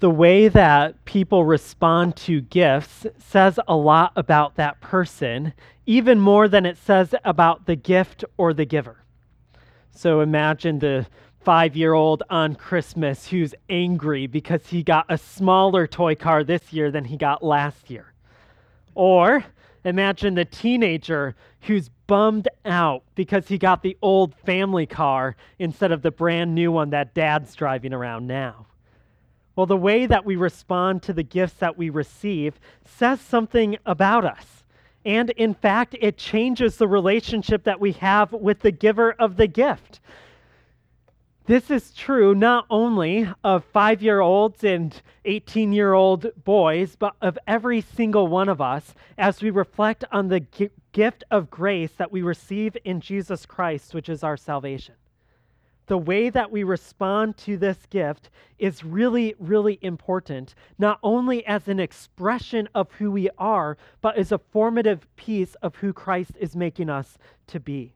the way that people respond to gifts says a lot about that person, even more than it says about the gift or the giver. So imagine the five year old on Christmas who's angry because he got a smaller toy car this year than he got last year. Or imagine the teenager who's bummed out because he got the old family car instead of the brand new one that dad's driving around now. Well, the way that we respond to the gifts that we receive says something about us. And in fact, it changes the relationship that we have with the giver of the gift. This is true not only of five year olds and 18 year old boys, but of every single one of us as we reflect on the gift of grace that we receive in Jesus Christ, which is our salvation. The way that we respond to this gift is really, really important, not only as an expression of who we are, but as a formative piece of who Christ is making us to be.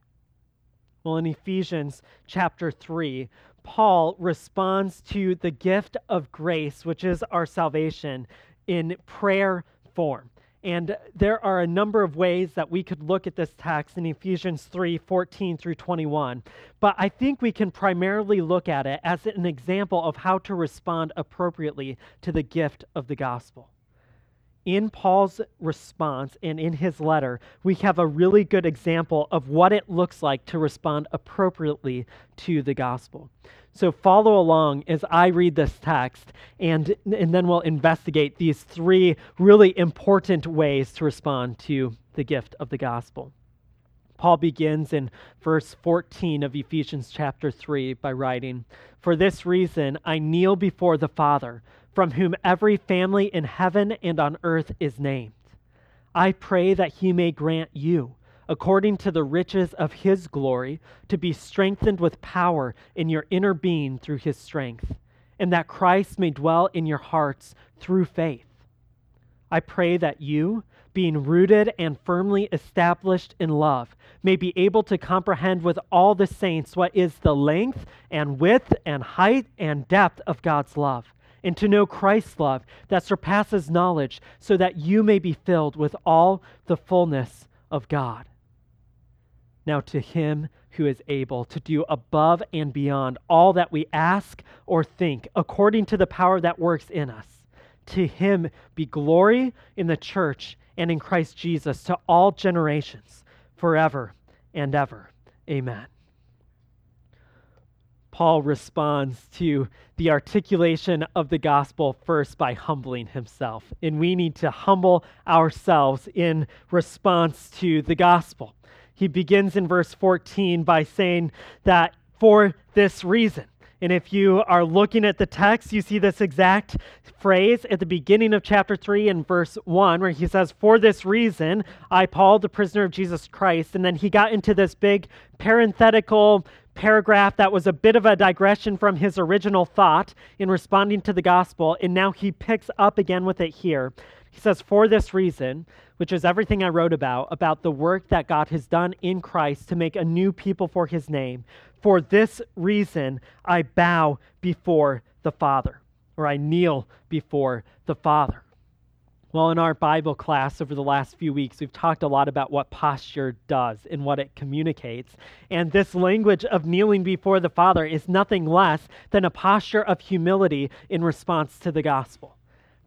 Well, in Ephesians chapter 3, Paul responds to the gift of grace, which is our salvation, in prayer form. And there are a number of ways that we could look at this text in Ephesians 3 14 through 21. But I think we can primarily look at it as an example of how to respond appropriately to the gift of the gospel in Paul's response and in his letter, we have a really good example of what it looks like to respond appropriately to the gospel. So follow along as I read this text, and, and then we'll investigate these three really important ways to respond to the gift of the gospel. Paul begins in verse 14 of Ephesians chapter 3 by writing, For this reason I kneel before the Father from whom every family in heaven and on earth is named. I pray that he may grant you, according to the riches of his glory, to be strengthened with power in your inner being through his strength, and that Christ may dwell in your hearts through faith. I pray that you, being rooted and firmly established in love, may be able to comprehend with all the saints what is the length and width and height and depth of God's love and to know Christ's love that surpasses knowledge, so that you may be filled with all the fullness of God. Now, to him who is able to do above and beyond all that we ask or think, according to the power that works in us, to him be glory in the church and in Christ Jesus to all generations, forever and ever. Amen. Paul responds to the articulation of the gospel first by humbling himself. And we need to humble ourselves in response to the gospel. He begins in verse 14 by saying that for this reason, and if you are looking at the text, you see this exact phrase at the beginning of chapter 3 and verse 1, where he says, For this reason, I, Paul, the prisoner of Jesus Christ. And then he got into this big parenthetical paragraph that was a bit of a digression from his original thought in responding to the gospel, and now he picks up again with it here. He says, For this reason, which is everything I wrote about, about the work that God has done in Christ to make a new people for his name, for this reason I bow before the Father, or I kneel before the Father. Well, in our Bible class over the last few weeks, we've talked a lot about what posture does and what it communicates. And this language of kneeling before the Father is nothing less than a posture of humility in response to the gospel.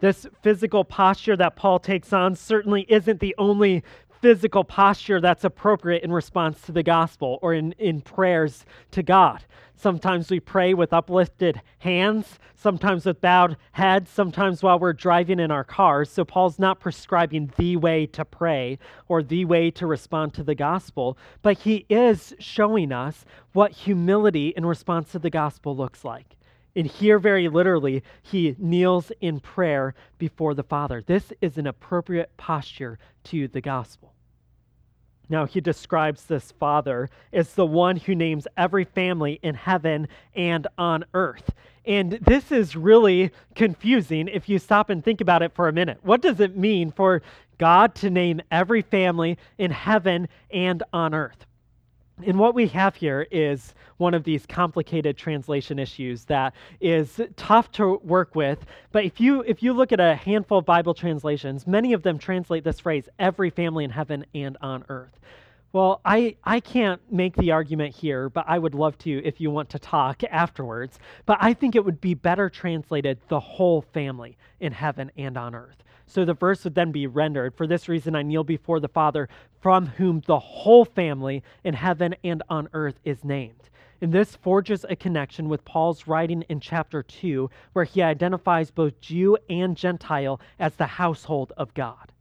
This physical posture that Paul takes on certainly isn't the only physical posture that's appropriate in response to the gospel or in, in prayers to God. Sometimes we pray with uplifted hands, sometimes with bowed heads, sometimes while we're driving in our cars. So, Paul's not prescribing the way to pray or the way to respond to the gospel, but he is showing us what humility in response to the gospel looks like. And here, very literally, he kneels in prayer before the Father. This is an appropriate posture to the gospel. Now, he describes this Father as the one who names every family in heaven and on earth. And this is really confusing if you stop and think about it for a minute. What does it mean for God to name every family in heaven and on earth? And what we have here is one of these complicated translation issues that is tough to work with. But if you if you look at a handful of Bible translations, many of them translate this phrase every family in heaven and on earth. Well, I, I can't make the argument here, but I would love to if you want to talk afterwards. But I think it would be better translated the whole family in heaven and on earth. So the verse would then be rendered For this reason I kneel before the Father, from whom the whole family in heaven and on earth is named. And this forges a connection with Paul's writing in chapter 2, where he identifies both Jew and Gentile as the household of God.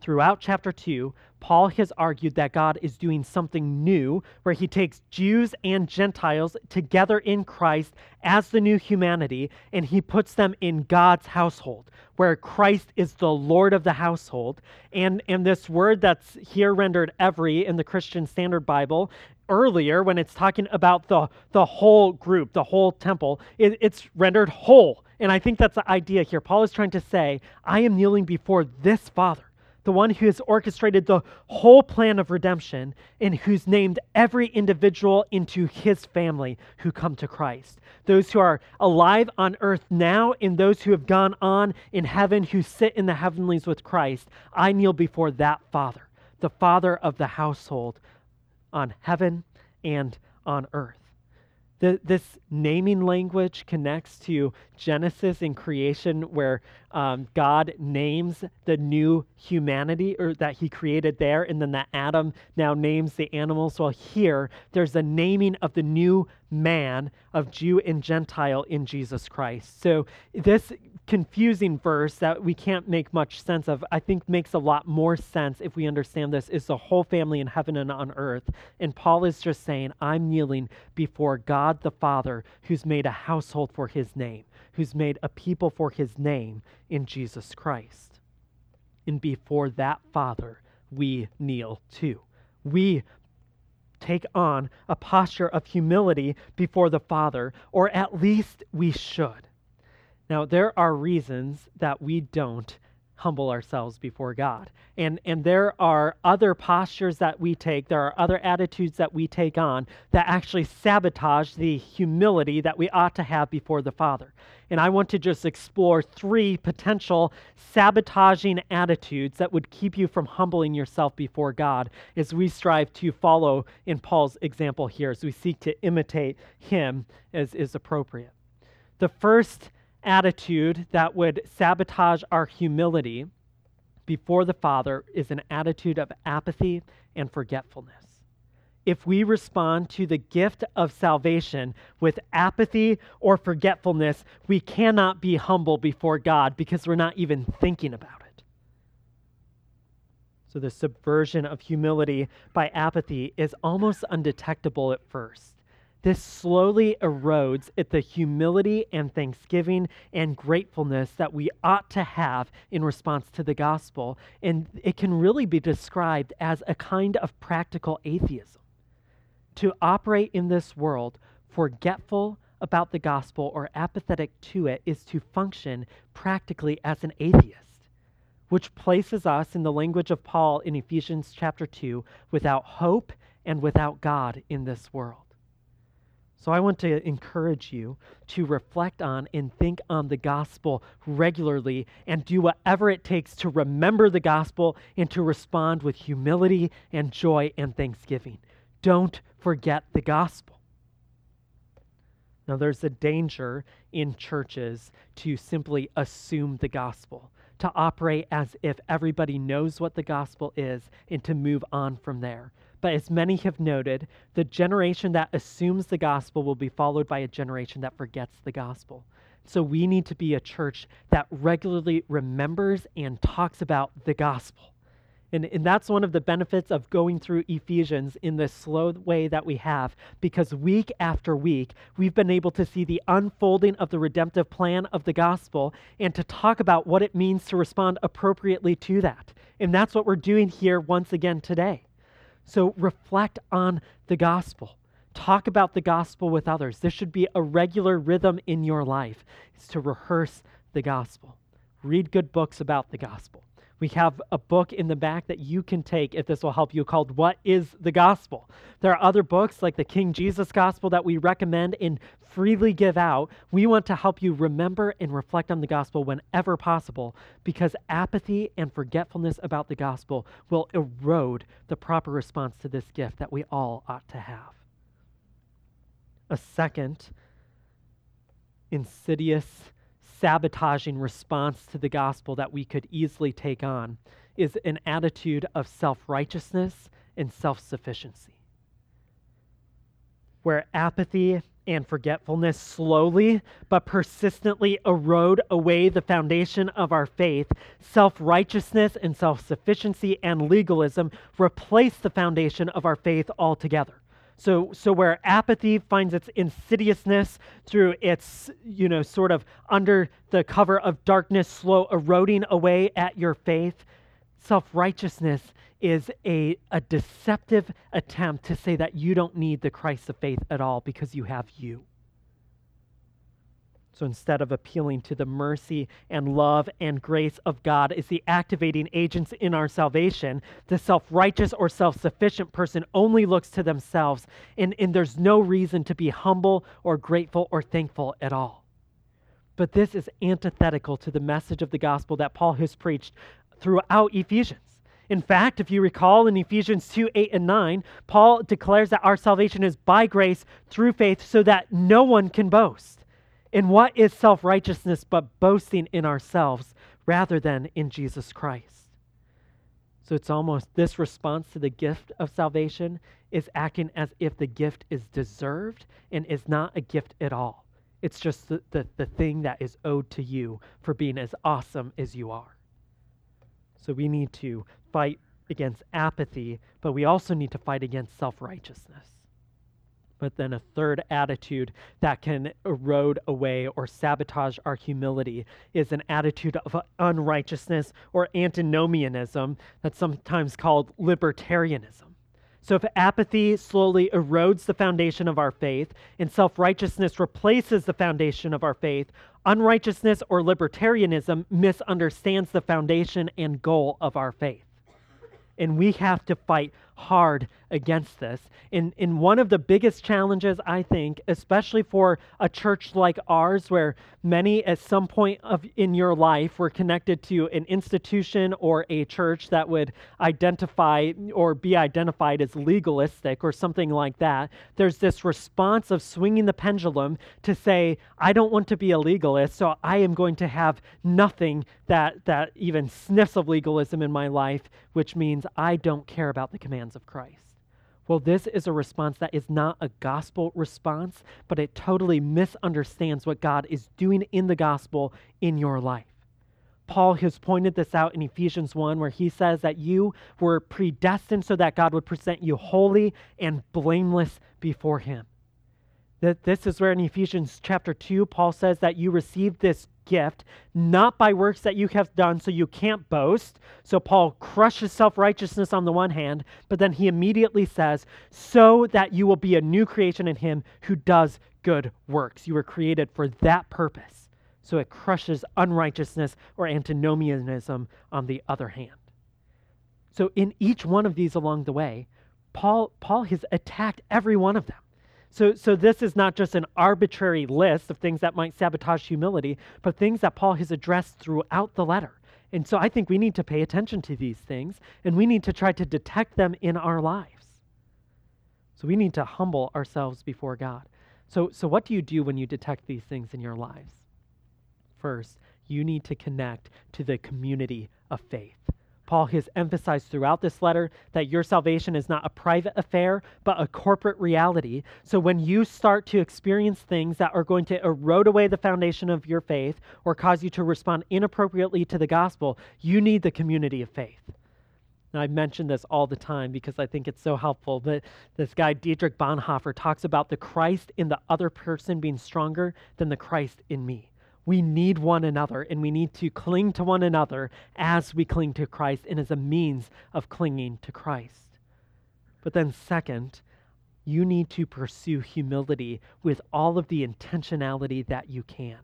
Throughout chapter 2, Paul has argued that God is doing something new where he takes Jews and Gentiles together in Christ as the new humanity and he puts them in God's household where Christ is the Lord of the household. And, and this word that's here rendered every in the Christian Standard Bible earlier when it's talking about the, the whole group, the whole temple, it, it's rendered whole. And I think that's the idea here. Paul is trying to say, I am kneeling before this Father the one who has orchestrated the whole plan of redemption and who's named every individual into his family who come to Christ. Those who are alive on earth now and those who have gone on in heaven who sit in the heavenlies with Christ. I kneel before that Father, the Father of the household on heaven and on earth. The, this naming language connects to Genesis and creation, where um, God names the new humanity or that He created there, and then that Adam now names the animals. Well, here there's a naming of the new man of Jew and Gentile in Jesus Christ. So this confusing verse that we can't make much sense of, I think makes a lot more sense if we understand this is the whole family in heaven and on earth. And Paul is just saying, I'm kneeling before God the Father who's made a household for his name, who's made a people for his name in Jesus Christ. And before that Father, we kneel too. We take on a posture of humility before the Father, or at least we should. Now, there are reasons that we don't humble ourselves before God. And, and there are other postures that we take, there are other attitudes that we take on that actually sabotage the humility that we ought to have before the Father. And I want to just explore three potential sabotaging attitudes that would keep you from humbling yourself before God as we strive to follow in Paul's example here, as we seek to imitate him as is appropriate. The first attitude that would sabotage our humility before the Father is an attitude of apathy and forgetfulness. If we respond to the gift of salvation with apathy or forgetfulness, we cannot be humble before God because we're not even thinking about it. So, the subversion of humility by apathy is almost undetectable at first. This slowly erodes at the humility and thanksgiving and gratefulness that we ought to have in response to the gospel. And it can really be described as a kind of practical atheism. To operate in this world forgetful about the gospel or apathetic to it is to function practically as an atheist, which places us, in the language of Paul in Ephesians chapter 2, without hope and without God in this world. So I want to encourage you to reflect on and think on the gospel regularly and do whatever it takes to remember the gospel and to respond with humility and joy and thanksgiving. Don't forget the gospel. Now, there's a danger in churches to simply assume the gospel, to operate as if everybody knows what the gospel is, and to move on from there. But as many have noted, the generation that assumes the gospel will be followed by a generation that forgets the gospel. So we need to be a church that regularly remembers and talks about the gospel. And, and that's one of the benefits of going through Ephesians in the slow way that we have, because week after week, we've been able to see the unfolding of the redemptive plan of the gospel and to talk about what it means to respond appropriately to that. And that's what we're doing here once again today. So reflect on the gospel. Talk about the gospel with others. This should be a regular rhythm in your life. It's to rehearse the gospel. Read good books about the gospel. We have a book in the back that you can take if this will help you called What is the Gospel? There are other books like the King Jesus Gospel that we recommend and freely give out. We want to help you remember and reflect on the gospel whenever possible because apathy and forgetfulness about the gospel will erode the proper response to this gift that we all ought to have. A second insidious sabotaging response to the gospel that we could easily take on is an attitude of self righteousness and self sufficiency. Where apathy and forgetfulness slowly but persistently erode away the foundation of our faith, self righteousness and self sufficiency and legalism replace the foundation of our faith altogether. So, so where apathy finds its insidiousness through its, you know, sort of under the cover of darkness, slow eroding away at your faith, self righteousness is a, a deceptive attempt to say that you don't need the Christ of faith at all because you have you. So instead of appealing to the mercy and love and grace of God as the activating agents in our salvation, the self righteous or self sufficient person only looks to themselves, and, and there's no reason to be humble or grateful or thankful at all. But this is antithetical to the message of the gospel that Paul has preached throughout Ephesians. In fact, if you recall in Ephesians 2 8 and 9, Paul declares that our salvation is by grace through faith so that no one can boast. And what is self righteousness but boasting in ourselves rather than in Jesus Christ? So it's almost this response to the gift of salvation is acting as if the gift is deserved and is not a gift at all. It's just the, the, the thing that is owed to you for being as awesome as you are. So we need to fight against apathy, but we also need to fight against self righteousness. But then a third attitude that can erode away or sabotage our humility is an attitude of unrighteousness or antinomianism that's sometimes called libertarianism. So, if apathy slowly erodes the foundation of our faith and self righteousness replaces the foundation of our faith, unrighteousness or libertarianism misunderstands the foundation and goal of our faith. And we have to fight hard against this. In, and one of the biggest challenges, I think, especially for a church like ours, where many at some point of in your life were connected to an institution or a church that would identify or be identified as legalistic or something like that, there's this response of swinging the pendulum to say, I don't want to be a legalist, so I am going to have nothing that, that even sniffs of legalism in my life, which means I don't care about the commands of Christ. Well, this is a response that is not a gospel response, but it totally misunderstands what God is doing in the gospel in your life. Paul has pointed this out in Ephesians 1, where he says that you were predestined so that God would present you holy and blameless before him. That this is where in Ephesians chapter 2, Paul says that you received this gift, not by works that you have done, so you can't boast. So Paul crushes self righteousness on the one hand, but then he immediately says, so that you will be a new creation in him who does good works. You were created for that purpose. So it crushes unrighteousness or antinomianism on the other hand. So in each one of these along the way, Paul, Paul has attacked every one of them. So, so this is not just an arbitrary list of things that might sabotage humility, but things that Paul has addressed throughout the letter. And so I think we need to pay attention to these things and we need to try to detect them in our lives. So we need to humble ourselves before God. So, so what do you do when you detect these things in your lives? First, you need to connect to the community of faith. Paul has emphasized throughout this letter that your salvation is not a private affair, but a corporate reality. So when you start to experience things that are going to erode away the foundation of your faith or cause you to respond inappropriately to the gospel, you need the community of faith. Now, I mention this all the time because I think it's so helpful. But this guy, Dietrich Bonhoeffer, talks about the Christ in the other person being stronger than the Christ in me. We need one another and we need to cling to one another as we cling to Christ and as a means of clinging to Christ. But then, second, you need to pursue humility with all of the intentionality that you can.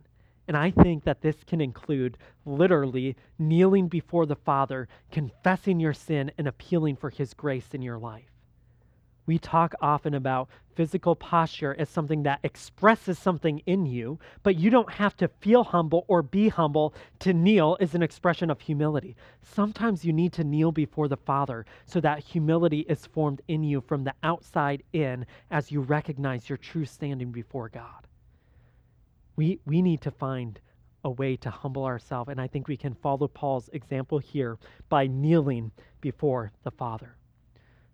And I think that this can include literally kneeling before the Father, confessing your sin, and appealing for His grace in your life. We talk often about physical posture as something that expresses something in you, but you don't have to feel humble or be humble to kneel is an expression of humility. Sometimes you need to kneel before the Father so that humility is formed in you from the outside in as you recognize your true standing before God. We, we need to find a way to humble ourselves, and I think we can follow Paul's example here by kneeling before the Father.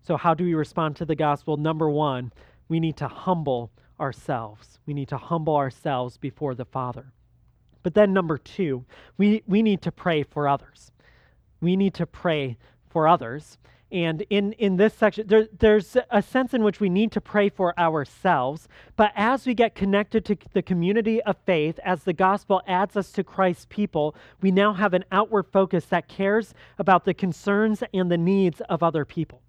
So, how do we respond to the gospel? Number one, we need to humble ourselves. We need to humble ourselves before the Father. But then, number two, we, we need to pray for others. We need to pray for others. And in, in this section, there, there's a sense in which we need to pray for ourselves. But as we get connected to the community of faith, as the gospel adds us to Christ's people, we now have an outward focus that cares about the concerns and the needs of other people.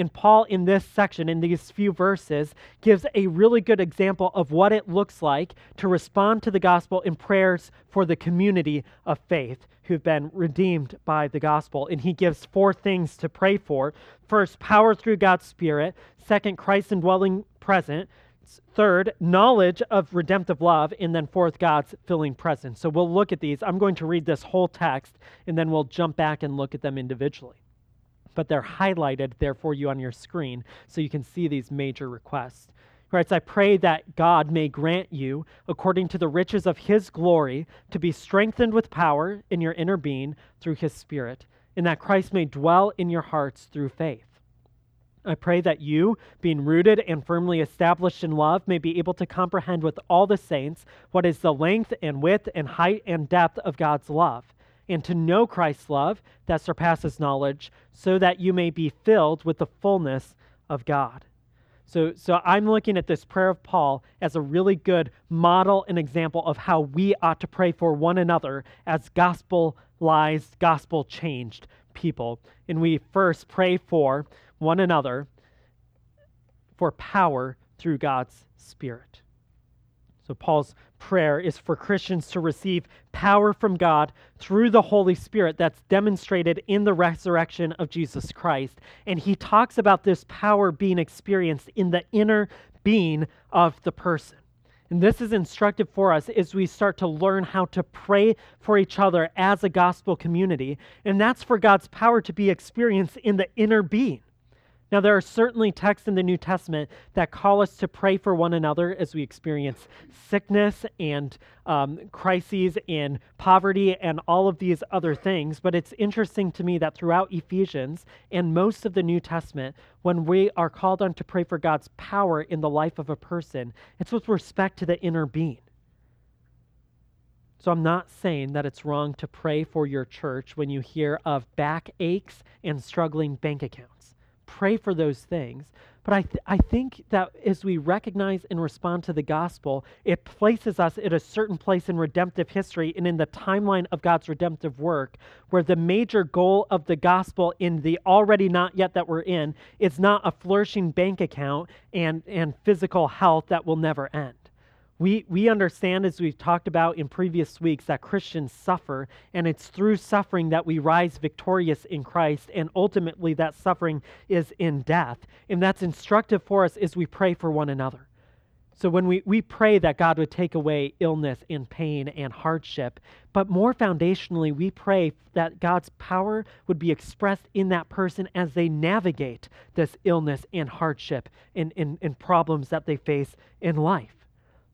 And Paul, in this section, in these few verses, gives a really good example of what it looks like to respond to the gospel in prayers for the community of faith who've been redeemed by the gospel. And he gives four things to pray for first, power through God's Spirit, second, Christ indwelling present. Third, knowledge of redemptive love. And then fourth, God's filling presence. So we'll look at these. I'm going to read this whole text and then we'll jump back and look at them individually but they're highlighted there for you on your screen so you can see these major requests. He writes, I pray that God may grant you, according to the riches of his glory, to be strengthened with power in your inner being through his Spirit, and that Christ may dwell in your hearts through faith. I pray that you, being rooted and firmly established in love, may be able to comprehend with all the saints what is the length and width and height and depth of God's love and to know Christ's love that surpasses knowledge, so that you may be filled with the fullness of God. So, so I'm looking at this prayer of Paul as a really good model and example of how we ought to pray for one another as gospelized, gospel changed people. And we first pray for one another for power through God's Spirit. So, Paul's prayer is for Christians to receive power from God through the Holy Spirit that's demonstrated in the resurrection of Jesus Christ. And he talks about this power being experienced in the inner being of the person. And this is instructive for us as we start to learn how to pray for each other as a gospel community. And that's for God's power to be experienced in the inner being. Now, there are certainly texts in the New Testament that call us to pray for one another as we experience sickness and um, crises and poverty and all of these other things. But it's interesting to me that throughout Ephesians and most of the New Testament, when we are called on to pray for God's power in the life of a person, it's with respect to the inner being. So I'm not saying that it's wrong to pray for your church when you hear of backaches and struggling bank accounts pray for those things. But I, th- I think that as we recognize and respond to the gospel, it places us at a certain place in redemptive history and in the timeline of God's redemptive work, where the major goal of the gospel in the already not yet that we're in is not a flourishing bank account and, and physical health that will never end. We, we understand, as we've talked about in previous weeks, that Christians suffer, and it's through suffering that we rise victorious in Christ, and ultimately that suffering is in death. And that's instructive for us as we pray for one another. So when we, we pray that God would take away illness and pain and hardship, but more foundationally, we pray that God's power would be expressed in that person as they navigate this illness and hardship and, and, and problems that they face in life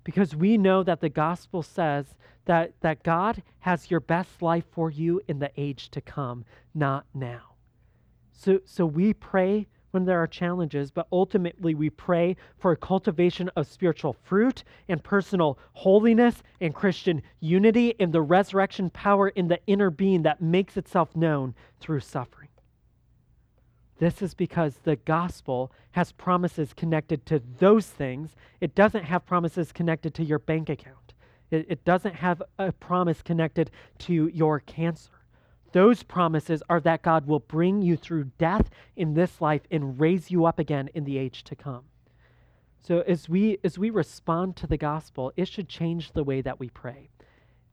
because we know that the gospel says that, that God has your best life for you in the age to come, not now. So, so we pray when there are challenges, but ultimately we pray for a cultivation of spiritual fruit and personal holiness and Christian unity and the resurrection power in the inner being that makes itself known through suffering. This is because the gospel has promises connected to those things. It doesn't have promises connected to your bank account, it, it, doesn't have a promise connected to your cancer. Those promises are that God will bring you through death in this life and raise you up again in the age to come. So as we as we respond to the gospel, it should change the way that we pray.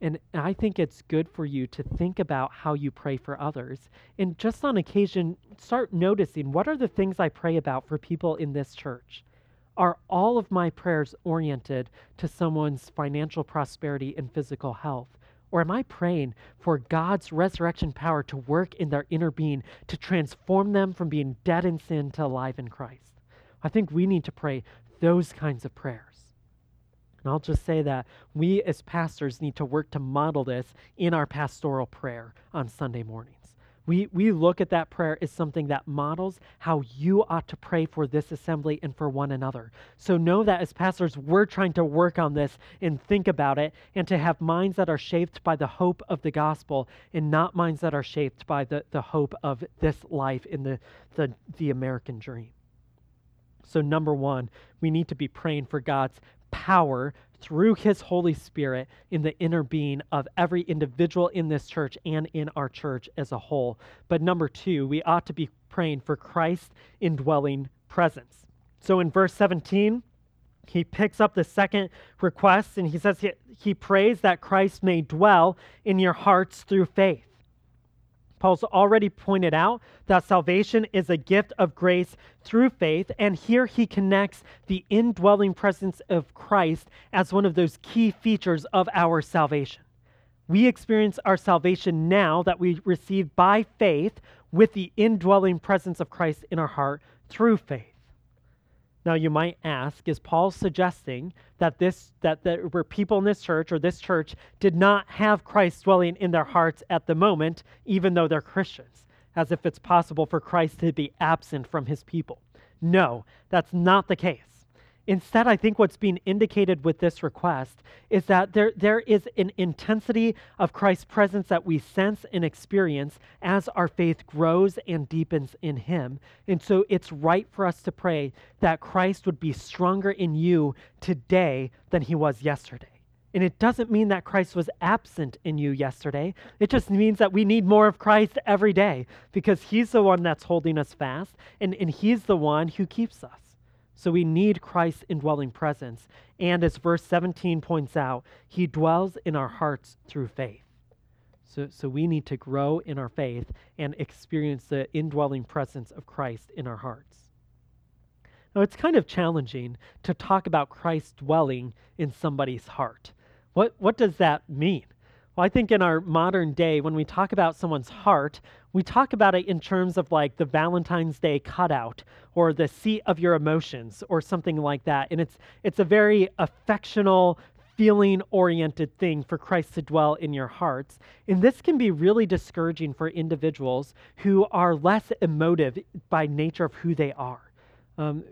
And I think it's good for you to think about how you pray for others. And just on occasion, start noticing what are the things I pray about for people in this church? Are all of my prayers oriented to someone's financial prosperity and physical health? Or am I praying for God's resurrection power to work in their inner being to transform them from being dead in sin to alive in Christ? I think we need to pray those kinds of prayers. And I'll just say that we as pastors need to work to model this in our pastoral prayer on Sunday mornings. We, we look at that prayer as something that models how you ought to pray for this assembly and for one another. So know that as pastors, we're trying to work on this and think about it and to have minds that are shaped by the hope of the gospel and not minds that are shaped by the, the hope of this life in the, the, the American dream. So, number one, we need to be praying for God's power through his Holy Spirit in the inner being of every individual in this church and in our church as a whole. But number two, we ought to be praying for Christ's indwelling presence. So in verse 17, he picks up the second request and he says he, he prays that Christ may dwell in your hearts through faith. Paul's already pointed out that salvation is a gift of grace through faith, and here he connects the indwelling presence of Christ as one of those key features of our salvation. We experience our salvation now that we receive by faith with the indwelling presence of Christ in our heart through faith. Now you might ask, is Paul suggesting that this that there were people in this church or this church did not have Christ dwelling in their hearts at the moment, even though they're Christians, as if it's possible for Christ to be absent from his people? No, that's not the case. Instead, I think what's being indicated with this request is that there, there is an intensity of Christ's presence that we sense and experience as our faith grows and deepens in Him. And so it's right for us to pray that Christ would be stronger in you today than He was yesterday. And it doesn't mean that Christ was absent in you yesterday. It just means that we need more of Christ every day because He's the one that's holding us fast and, and He's the one who keeps us. So we need Christ's indwelling presence. And as verse 17 points out, he dwells in our hearts through faith. So, so we need to grow in our faith and experience the indwelling presence of Christ in our hearts. Now, it's kind of challenging to talk about Christ dwelling in somebody's heart. What, what does that mean? Well, I think in our modern day, when we talk about someone's heart, we talk about it in terms of like the Valentine's Day cutout or the seat of your emotions or something like that. And it's it's a very affectional, feeling oriented thing for Christ to dwell in your hearts. And this can be really discouraging for individuals who are less emotive by nature of who they are. Um,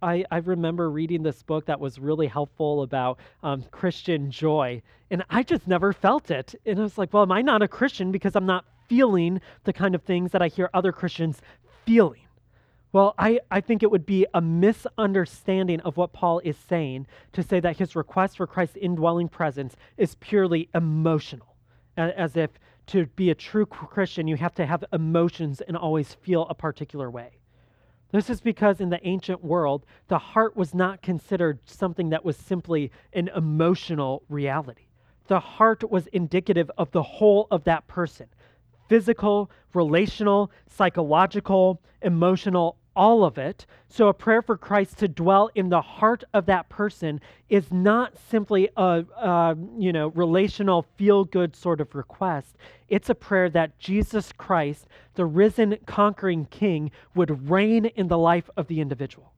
I, I remember reading this book that was really helpful about um, Christian joy, and I just never felt it. And I was like, well, am I not a Christian because I'm not feeling the kind of things that I hear other Christians feeling? Well, I, I think it would be a misunderstanding of what Paul is saying to say that his request for Christ's indwelling presence is purely emotional, as if to be a true Christian, you have to have emotions and always feel a particular way. This is because in the ancient world, the heart was not considered something that was simply an emotional reality. The heart was indicative of the whole of that person physical, relational, psychological, emotional, all of it. So, a prayer for Christ to dwell in the heart of that person is not simply a, a you know relational feel good sort of request. It's a prayer that Jesus Christ, the risen conquering King, would reign in the life of the individual.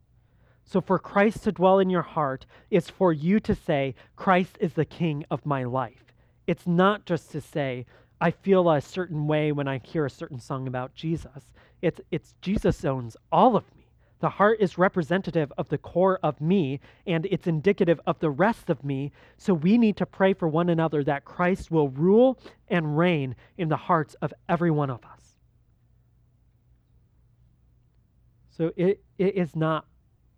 So, for Christ to dwell in your heart is for you to say, Christ is the King of my life. It's not just to say, I feel a certain way when I hear a certain song about Jesus. It's, it's Jesus owns all of me. The heart is representative of the core of me, and it's indicative of the rest of me. So we need to pray for one another that Christ will rule and reign in the hearts of every one of us. So it, it is not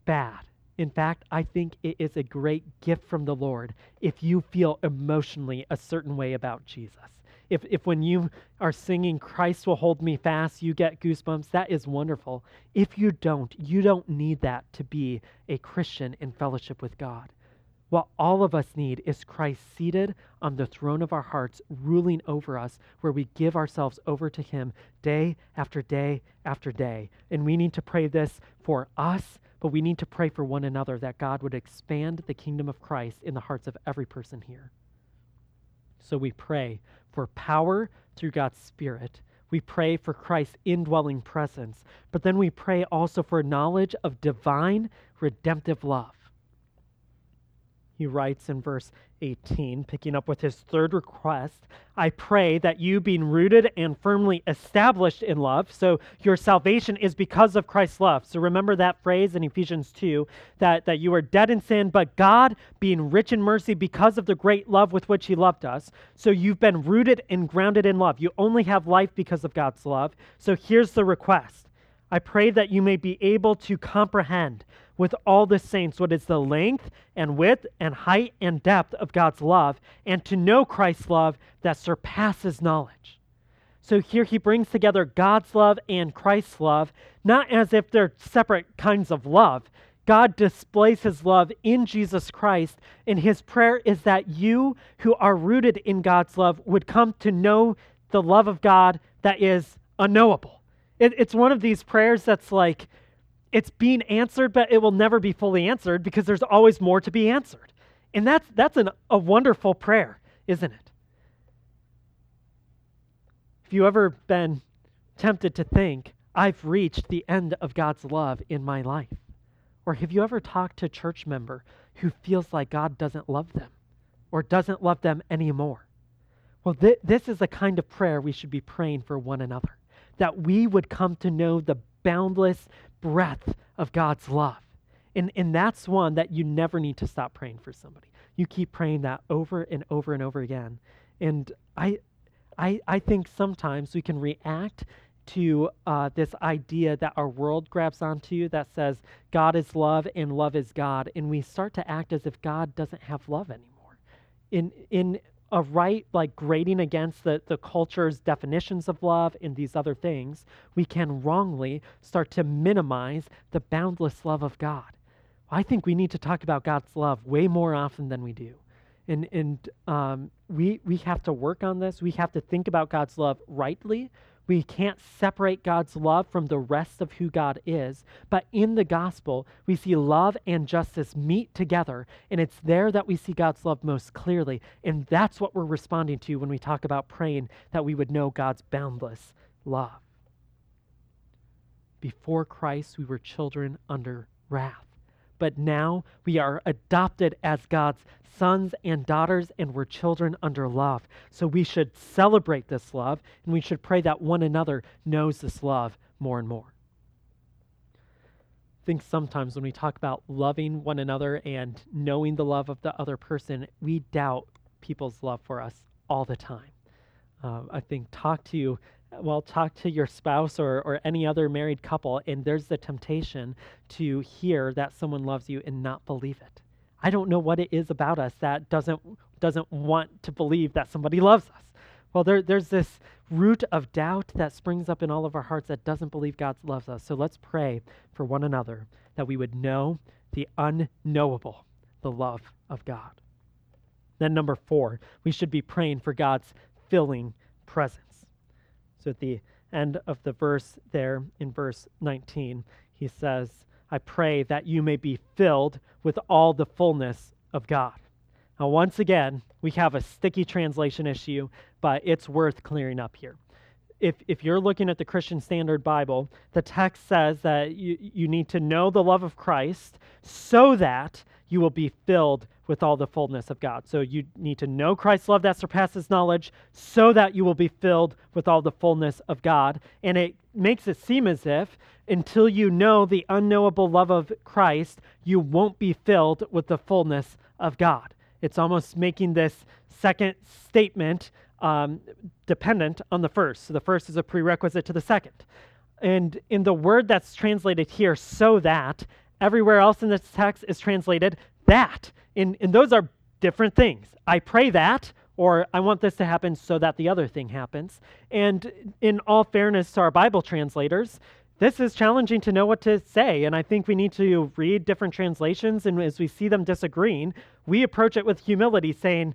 bad. In fact, I think it is a great gift from the Lord if you feel emotionally a certain way about Jesus if, if when you are singing Christ will hold me fast, you get goosebumps, that is wonderful. If you don't, you don't need that to be a Christian in fellowship with God. What all of us need is Christ seated on the throne of our hearts, ruling over us, where we give ourselves over to Him day after day after day. And we need to pray this for us, but we need to pray for one another that God would expand the kingdom of Christ in the hearts of every person here. So we pray for power through God's Spirit. We pray for Christ's indwelling presence, but then we pray also for knowledge of divine redemptive love. He writes in verse 18, picking up with his third request I pray that you, being rooted and firmly established in love, so your salvation is because of Christ's love. So remember that phrase in Ephesians 2 that, that you are dead in sin, but God, being rich in mercy because of the great love with which he loved us. So you've been rooted and grounded in love. You only have life because of God's love. So here's the request I pray that you may be able to comprehend with all the saints what is the length and width and height and depth of God's love, and to know Christ's love that surpasses knowledge. So here he brings together God's love and Christ's love, not as if they're separate kinds of love. God displays his love in Jesus Christ, and his prayer is that you who are rooted in God's love would come to know the love of God that is unknowable. It, it's one of these prayers that's like, it's being answered, but it will never be fully answered because there's always more to be answered. And that's, that's an, a wonderful prayer, isn't it? Have you ever been tempted to think, I've reached the end of God's love in my life? Or have you ever talked to a church member who feels like God doesn't love them or doesn't love them anymore? Well, th- this is the kind of prayer we should be praying for one another that we would come to know the boundless breadth of God's love. And, and that's one that you never need to stop praying for somebody. You keep praying that over and over and over again. And I, I, I think sometimes we can react to uh, this idea that our world grabs onto that says God is love and love is God, and we start to act as if God doesn't have love anymore. In in a right like grading against the, the culture's definitions of love and these other things, we can wrongly start to minimize the boundless love of God. I think we need to talk about God's love way more often than we do. And, and um, we, we have to work on this. We have to think about God's love rightly we can't separate God's love from the rest of who God is. But in the gospel, we see love and justice meet together, and it's there that we see God's love most clearly. And that's what we're responding to when we talk about praying that we would know God's boundless love. Before Christ, we were children under wrath. But now we are adopted as God's sons and daughters, and we're children under love. So we should celebrate this love, and we should pray that one another knows this love more and more. I think sometimes when we talk about loving one another and knowing the love of the other person, we doubt people's love for us all the time. Uh, I think talk to well, talk to your spouse or, or any other married couple, and there's the temptation to hear that someone loves you and not believe it. I don't know what it is about us that doesn't doesn't want to believe that somebody loves us. Well, there, there's this root of doubt that springs up in all of our hearts that doesn't believe God loves us. So let's pray for one another that we would know the unknowable, the love of God. Then, number four, we should be praying for God's filling presence. So at the end of the verse there in verse 19, he says, I pray that you may be filled with all the fullness of God. Now, once again, we have a sticky translation issue, but it's worth clearing up here. If, if you're looking at the Christian Standard Bible, the text says that you, you need to know the love of Christ so that you will be filled with all the fullness of God. So you need to know Christ's love that surpasses knowledge so that you will be filled with all the fullness of God. And it makes it seem as if until you know the unknowable love of Christ, you won't be filled with the fullness of God. It's almost making this second statement um, dependent on the first. So the first is a prerequisite to the second. And in the word that's translated here, so that, everywhere else in this text is translated that. And, and those are different things. I pray that, or I want this to happen so that the other thing happens. And in all fairness to our Bible translators, this is challenging to know what to say. And I think we need to read different translations. And as we see them disagreeing, we approach it with humility, saying,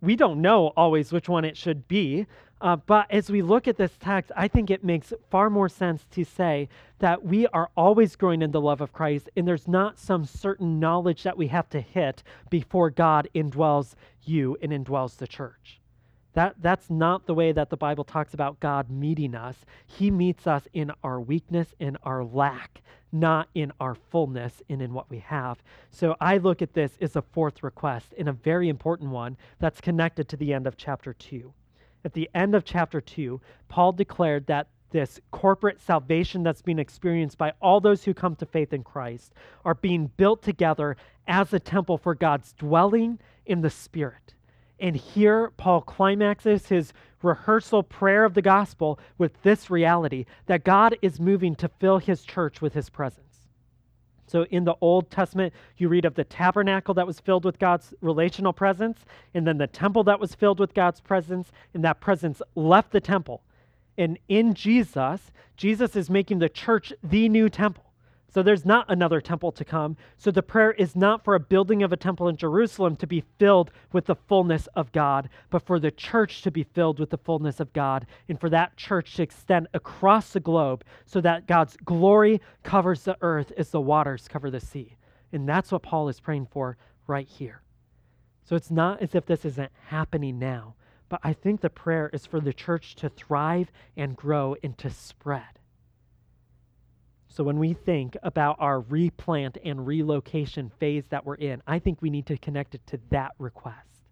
we don't know always which one it should be. Uh, but as we look at this text, I think it makes far more sense to say that we are always growing in the love of Christ, and there's not some certain knowledge that we have to hit before God indwells you and indwells the church. That, that's not the way that the Bible talks about God meeting us. He meets us in our weakness, in our lack, not in our fullness and in what we have. So I look at this as a fourth request and a very important one that's connected to the end of chapter 2. At the end of chapter 2, Paul declared that this corporate salvation that's being experienced by all those who come to faith in Christ are being built together as a temple for God's dwelling in the Spirit. And here, Paul climaxes his rehearsal prayer of the gospel with this reality that God is moving to fill his church with his presence. So, in the Old Testament, you read of the tabernacle that was filled with God's relational presence, and then the temple that was filled with God's presence, and that presence left the temple. And in Jesus, Jesus is making the church the new temple. So there's not another temple to come. So the prayer is not for a building of a temple in Jerusalem to be filled with the fullness of God, but for the church to be filled with the fullness of God, and for that church to extend across the globe so that God's glory covers the earth as the waters cover the sea. And that's what Paul is praying for right here. So it's not as if this isn't happening now, but I think the prayer is for the church to thrive and grow and to spread. So when we think about our replant and relocation phase that we're in, I think we need to connect it to that request.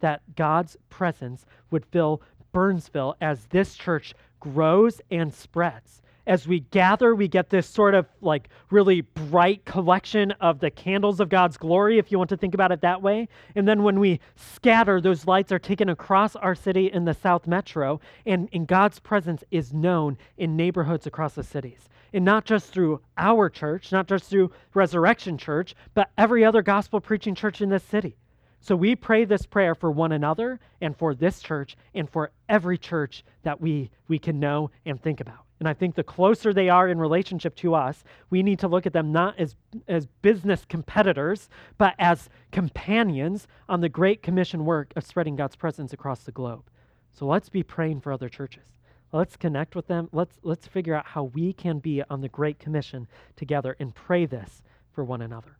That God's presence would fill Burnsville as this church grows and spreads as we gather, we get this sort of like really bright collection of the candles of God's glory, if you want to think about it that way. And then when we scatter, those lights are taken across our city in the South Metro, and, and God's presence is known in neighborhoods across the cities. And not just through our church, not just through Resurrection Church, but every other gospel preaching church in this city. So we pray this prayer for one another and for this church and for every church that we, we can know and think about. And I think the closer they are in relationship to us, we need to look at them not as, as business competitors, but as companions on the great commission work of spreading God's presence across the globe. So let's be praying for other churches. Let's connect with them. Let's, let's figure out how we can be on the Great Commission together and pray this for one another.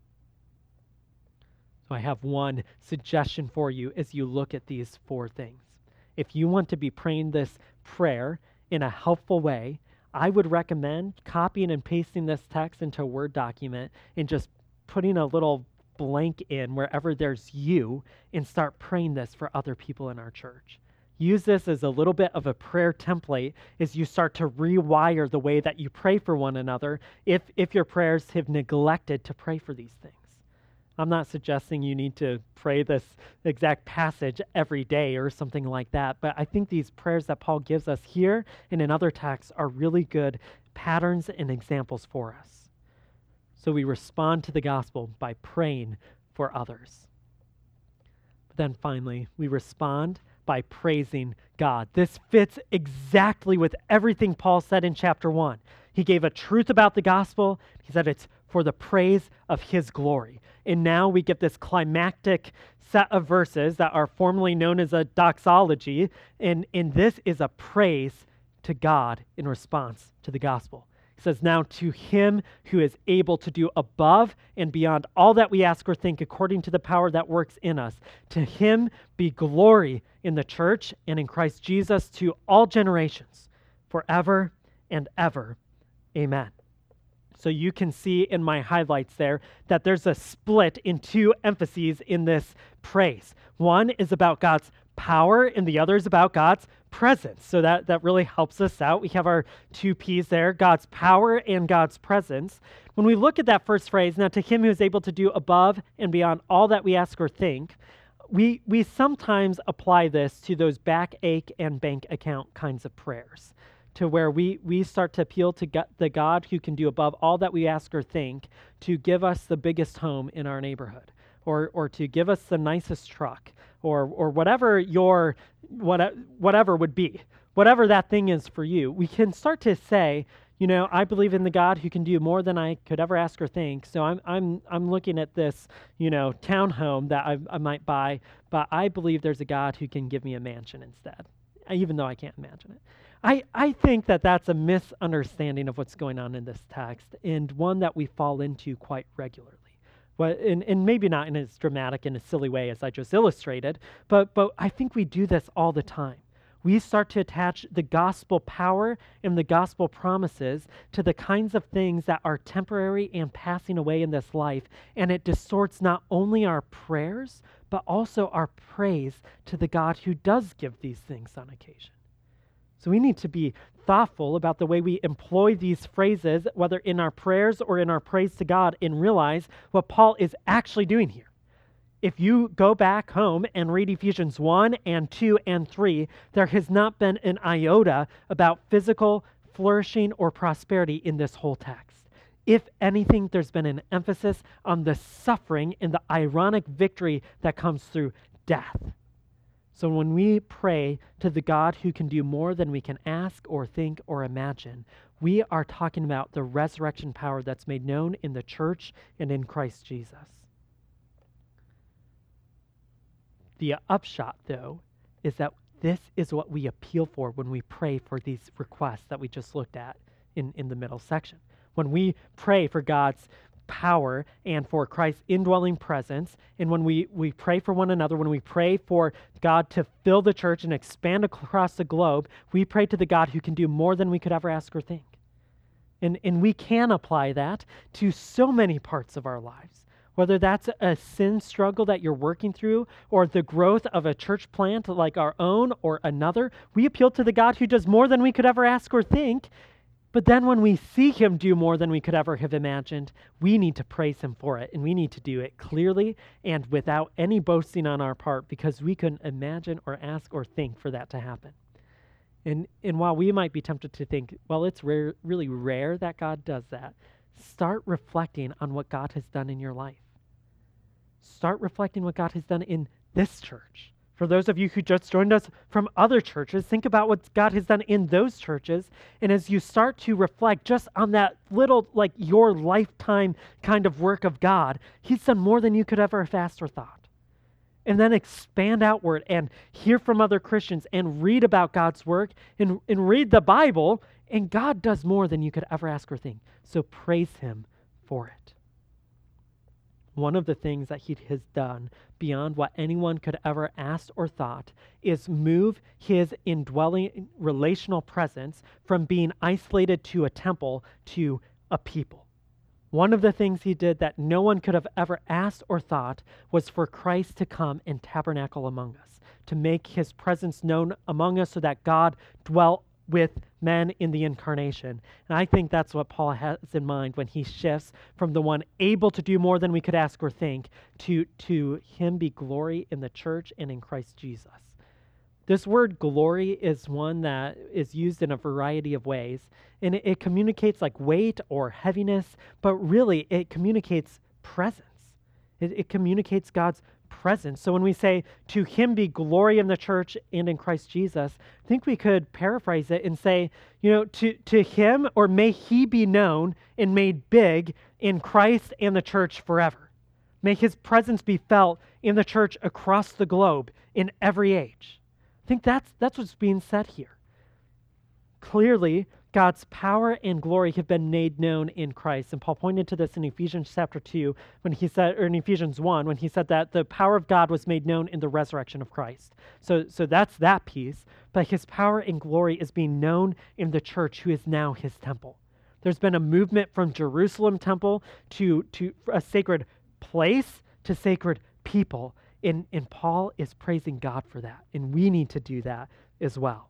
So I have one suggestion for you as you look at these four things. If you want to be praying this prayer in a helpful way, I would recommend copying and pasting this text into a Word document and just putting a little blank in wherever there's you and start praying this for other people in our church. Use this as a little bit of a prayer template as you start to rewire the way that you pray for one another if, if your prayers have neglected to pray for these things. I'm not suggesting you need to pray this exact passage every day or something like that, but I think these prayers that Paul gives us here and in other texts are really good patterns and examples for us. So we respond to the gospel by praying for others. But then finally, we respond by praising God. This fits exactly with everything Paul said in chapter 1. He gave a truth about the gospel. He said it's for the praise of his glory. And now we get this climactic set of verses that are formally known as a doxology. And, and this is a praise to God in response to the gospel. He says, Now to him who is able to do above and beyond all that we ask or think according to the power that works in us, to him be glory in the church and in Christ Jesus to all generations, forever and ever. Amen. So you can see in my highlights there that there's a split in two emphases in this praise. One is about God's power, and the other is about God's presence. So that, that really helps us out. We have our two P's there God's power and God's presence. When we look at that first phrase, now to him who is able to do above and beyond all that we ask or think, we, we sometimes apply this to those backache and bank account kinds of prayers to where we, we start to appeal to the God who can do above all that we ask or think to give us the biggest home in our neighborhood or, or to give us the nicest truck or, or whatever your what, whatever would be whatever that thing is for you we can start to say you know, I believe in the God who can do more than I could ever ask or think. So I'm I'm I'm looking at this, you know, townhome that I, I might buy, but I believe there's a God who can give me a mansion instead, even though I can't imagine it. I, I think that that's a misunderstanding of what's going on in this text and one that we fall into quite regularly. But, and, and maybe not in as dramatic and a silly way as I just illustrated, but, but I think we do this all the time we start to attach the gospel power and the gospel promises to the kinds of things that are temporary and passing away in this life. And it distorts not only our prayers, but also our praise to the God who does give these things on occasion. So we need to be thoughtful about the way we employ these phrases, whether in our prayers or in our praise to God, and realize what Paul is actually doing here if you go back home and read Ephesians 1 and 2 and 3, there has not been an iota about physical flourishing or prosperity in this whole text. If anything, there's been an emphasis on the suffering and the ironic victory that comes through death. So when we pray to the God who can do more than we can ask or think or imagine, we are talking about the resurrection power that's made known in the church and in Christ Jesus. The upshot, though, is that this is what we appeal for when we pray for these requests that we just looked at in, in the middle section. When we pray for God's power and for Christ's indwelling presence, and when we, we pray for one another, when we pray for God to fill the church and expand across the globe, we pray to the God who can do more than we could ever ask or think. And, and we can apply that to so many parts of our lives whether that's a sin struggle that you're working through or the growth of a church plant like our own or another, we appeal to the God who does more than we could ever ask or think. But then when we see him do more than we could ever have imagined, we need to praise him for it. And we need to do it clearly and without any boasting on our part because we couldn't imagine or ask or think for that to happen. And, and while we might be tempted to think, well, it's rare, really rare that God does that, start reflecting on what God has done in your life start reflecting what God has done in this church. For those of you who just joined us from other churches, think about what God has done in those churches. And as you start to reflect just on that little, like your lifetime kind of work of God, He's done more than you could ever have asked or thought. And then expand outward and hear from other Christians and read about God's work and, and read the Bible. And God does more than you could ever ask or think. So praise Him for it one of the things that he has done beyond what anyone could ever ask or thought is move his indwelling relational presence from being isolated to a temple to a people. One of the things he did that no one could have ever asked or thought was for Christ to come and tabernacle among us, to make his presence known among us so that God dwelt with men in the incarnation. And I think that's what Paul has in mind when he shifts from the one able to do more than we could ask or think to, to him be glory in the church and in Christ Jesus. This word glory is one that is used in a variety of ways, and it, it communicates like weight or heaviness, but really it communicates presence. It, it communicates God's presence. So when we say, To him be glory in the church and in Christ Jesus, I think we could paraphrase it and say, You know, to, to him, or may he be known and made big in Christ and the church forever. May his presence be felt in the church across the globe in every age. I think that's, that's what's being said here. Clearly, God's power and glory have been made known in Christ. And Paul pointed to this in Ephesians chapter 2 when he said, or in Ephesians 1, when he said that the power of God was made known in the resurrection of Christ. So, so that's that piece. But his power and glory is being known in the church, who is now his temple. There's been a movement from Jerusalem temple to, to a sacred place to sacred people. And, and Paul is praising God for that. And we need to do that as well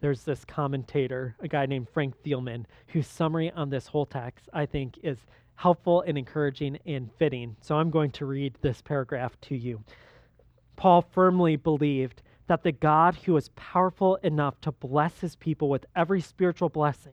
there's this commentator, a guy named Frank Thielman, whose summary on this whole text I think is helpful and encouraging and fitting. So I'm going to read this paragraph to you. Paul firmly believed that the God who was powerful enough to bless his people with every spiritual blessing,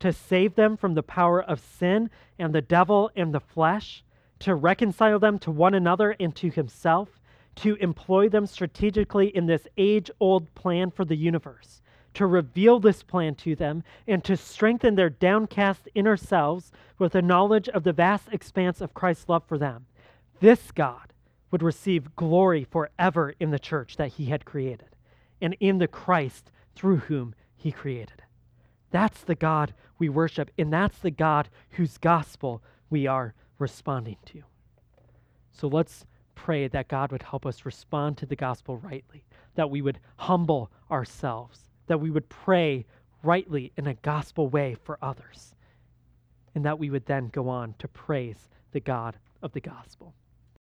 to save them from the power of sin and the devil and the flesh, to reconcile them to one another and to himself, to employ them strategically in this age old plan for the universe, to reveal this plan to them, and to strengthen their downcast inner selves with a knowledge of the vast expanse of Christ's love for them. This God would receive glory forever in the church that he had created and in the Christ through whom he created. That's the God we worship, and that's the God whose gospel we are responding to. So let's pray that God would help us respond to the gospel rightly, that we would humble ourselves, that we would pray rightly in a gospel way for others, and that we would then go on to praise the God of the gospel.